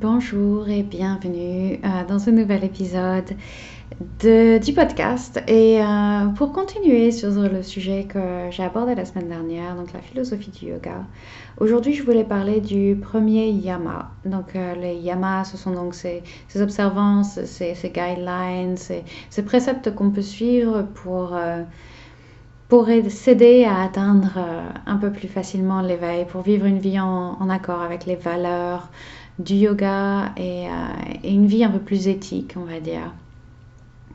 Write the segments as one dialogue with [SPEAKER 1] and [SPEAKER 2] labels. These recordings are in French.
[SPEAKER 1] Bonjour et bienvenue euh, dans ce nouvel épisode de, du podcast. Et euh, pour continuer sur le sujet que j'ai abordé la semaine dernière, donc la philosophie du yoga, aujourd'hui je voulais parler du premier yama. Donc euh, les yamas, ce sont donc ces, ces observances, ces, guidelines, ces, préceptes qu'on peut suivre pour pour s'aider à atteindre un peu plus facilement l'éveil, pour vivre une vie en, accord avec les valeurs, du yoga euh, et, une vie un peu plus éthique, on va dire,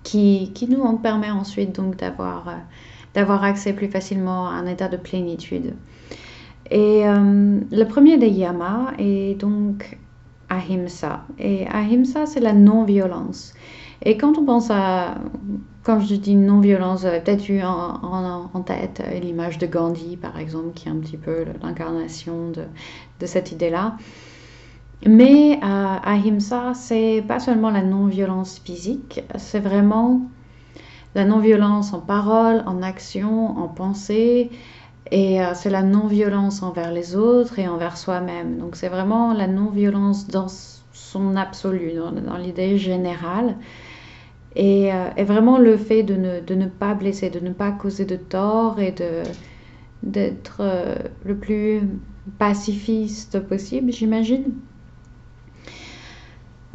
[SPEAKER 1] qui, qui nous permet ensuite donc d'avoir euh, accès plus facilement à un état de plénitude. Et euh, le premier des yamas est donc ahimsa. Et ahimsa, c'est la non-violence. Et quand on pense à, quand je dis non-violence, peut-être eu en, en, tête l'image de Gandhi, par exemple, qui est un petit peu l'incarnation de, de, cette idée-là. Mais euh, Ahimsa, c'est pas seulement la non-violence physique, c'est vraiment la non-violence en parole, en action, en pensée, et euh, c'est la non-violence envers les autres et envers soi-même. Donc c'est vraiment la non-violence dans son absolu, dans, l'idée générale. Et, euh, et, vraiment le fait de ne, de ne, pas blesser, de ne pas causer de tort et d'être euh, le plus pacifiste possible, j'imagine.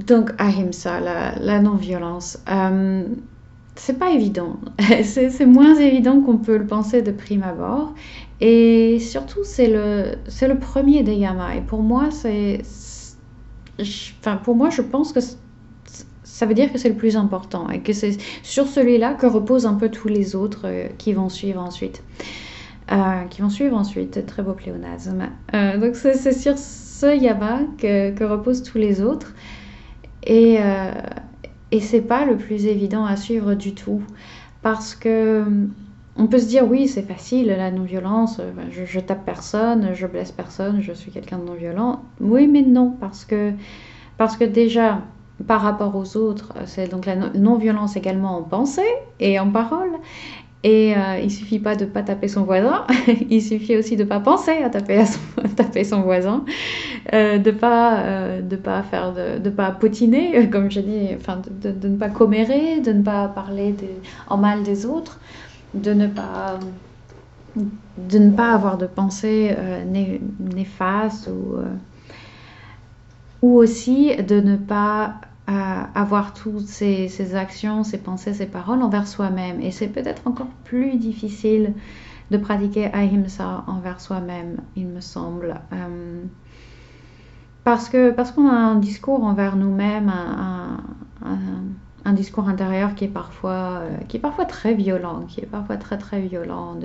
[SPEAKER 1] Donc, ahimsa, la, non-violence. Euh, c'est pas évident. c'est moins évident qu'on peut le penser de prime abord. Et surtout, c'est le, le premier des yamas. Et pour moi, c'est. Enfin, pour moi, je pense que ça veut dire que c'est le plus important et que c'est sur celui-là que reposent un peu tous les autres euh, qui vont suivre ensuite. Euh, qui vont suivre ensuite, très beau pléonasme. Donc c'est sur ce yama que, que, reposent tous les autres. Et, euh, et c'est pas le plus évident à suivre du tout. Parce que on peut se dire oui, c'est facile, la non-violence, euh, je, je, tape personne, je blesse personne, je suis quelqu'un de non-violent. Oui, mais non, parce que, parce que déjà, par rapport aux autres, c'est donc la non-violence également en pensée et en parole. Et euh, il suffit pas de pas taper son voisin, il suffit aussi de pas penser à taper, à son, taper son voisin, euh, de pas euh, de pas faire de, de pas potiner, comme je dis, enfin de, de, ne pas commérer, de ne pas parler en mal des autres, de ne pas de ne pas avoir de pensée euh, né, ou ou aussi de ne pas avoir toutes ces, actions, ces pensées, ces paroles envers soi-même. Et c'est peut-être encore plus difficile de pratiquer ahimsa envers soi-même, il me semble. Euh, parce parce qu'on a un discours envers nous-mêmes, un discours intérieur qui est parfois euh, qui est parfois très violent, qui est parfois très très violent.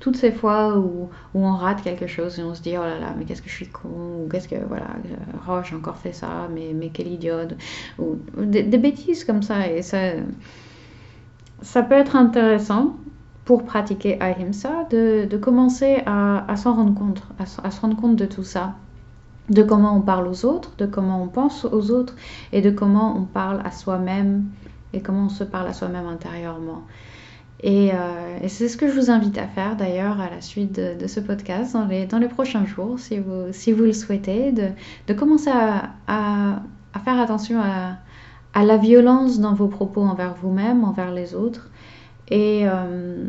[SPEAKER 1] Toutes ces fois où, où, on rate quelque chose et on se dit oh là là mais qu'est-ce que je suis con ou qu'est-ce que voilà oh j'ai encore fait ça mais mais quel idiote ou des, bêtises comme ça et ça ça peut être intéressant pour pratiquer ahimsa de, de commencer à, à s'en rendre compte à se rendre compte de tout ça de comment on parle aux autres, de comment on pense aux autres et de comment on parle à soi-même et comment on se parle à soi-même intérieurement. Et, euh, c'est ce que je vous invite à faire d'ailleurs à la suite de, ce podcast dans les, dans les prochains jours, si vous, si vous le souhaitez, de, de commencer à, à, faire attention à, à, la violence dans vos propos envers vous-même, envers les autres, et euh,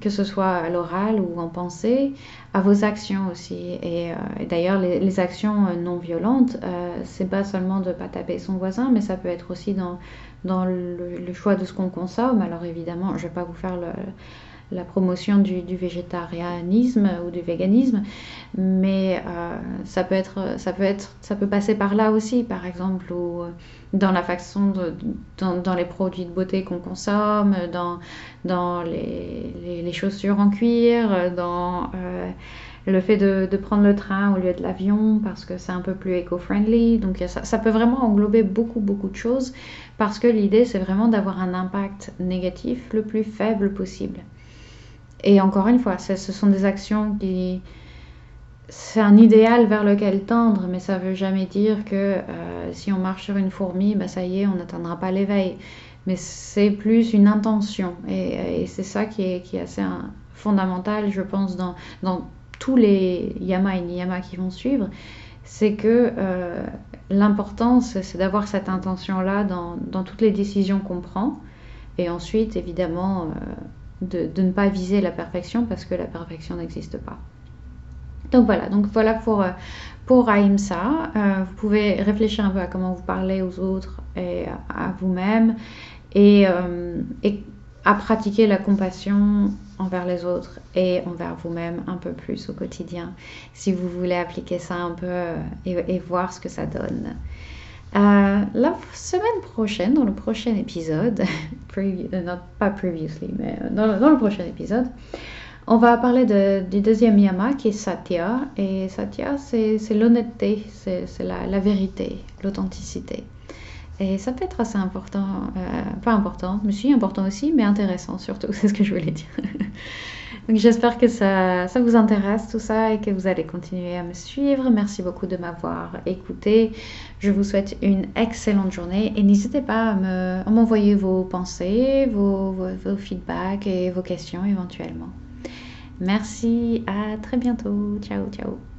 [SPEAKER 1] que ce soit à l'oral ou en pensée, à vos actions aussi. Et, euh, d'ailleurs, les, actions non violentes, euh, c'est pas seulement de pas taper son voisin, mais ça peut être aussi dans dans le, le choix de ce qu'on consomme. Alors évidemment, je ne vais pas vous faire le, la promotion du, du, végétarianisme ou du véganisme, mais euh, ça peut être, ça peut être, ça peut passer par là aussi, par exemple, ou dans la façon de, dans, les produits de beauté qu'on consomme, dans, dans les, les, chaussures en cuir, dans euh, le fait de, prendre le train au lieu de l'avion parce que c'est un peu plus éco-friendly. Donc ça, peut vraiment englober beaucoup, beaucoup de choses parce que l'idée, c'est vraiment d'avoir un impact négatif le plus faible possible. Et encore une fois, ce sont des actions qui... C'est un idéal vers lequel tendre, mais ça ne veut jamais dire que euh, si on marche sur une fourmi, bah, ça y est, on n'atteindra pas l'éveil. Mais c'est plus une intention. Et, c'est ça qui est, assez un, fondamental, je pense, dans, tous les yama et niyama qui vont suivre. C'est que euh, l'important, c'est d'avoir cette intention-là dans, dans, toutes les décisions qu'on prend. Et ensuite, évidemment, de, ne pas viser la perfection parce que la perfection n'existe pas. Donc voilà, donc voilà pour, pour Aïmsa. vous pouvez réfléchir un peu à comment vous parlez aux autres et à vous-même. Et, et à pratiquer la compassion envers les autres et envers vous-même un peu plus au quotidien, si vous voulez appliquer ça un peu euh, et, voir ce que ça donne. Euh, la semaine prochaine, dans le prochain épisode, euh, pas previously, mais dans, le prochain épisode, on va parler du deuxième yama qui est Satya. Et Satya, c'est l'honnêteté, c'est la, vérité, l'authenticité. Et ça peut être assez important, euh, pas important, mais si important aussi, mais intéressant surtout, c'est ce que je voulais dire. Donc j'espère que ça, ça, vous intéresse tout ça et que vous allez continuer à me suivre. Merci beaucoup de m'avoir écouté. Je vous souhaite une excellente journée et n'hésitez pas à m'envoyer vos pensées, vos, vos feedbacks et vos questions éventuellement. Merci, à très bientôt. Ciao, ciao.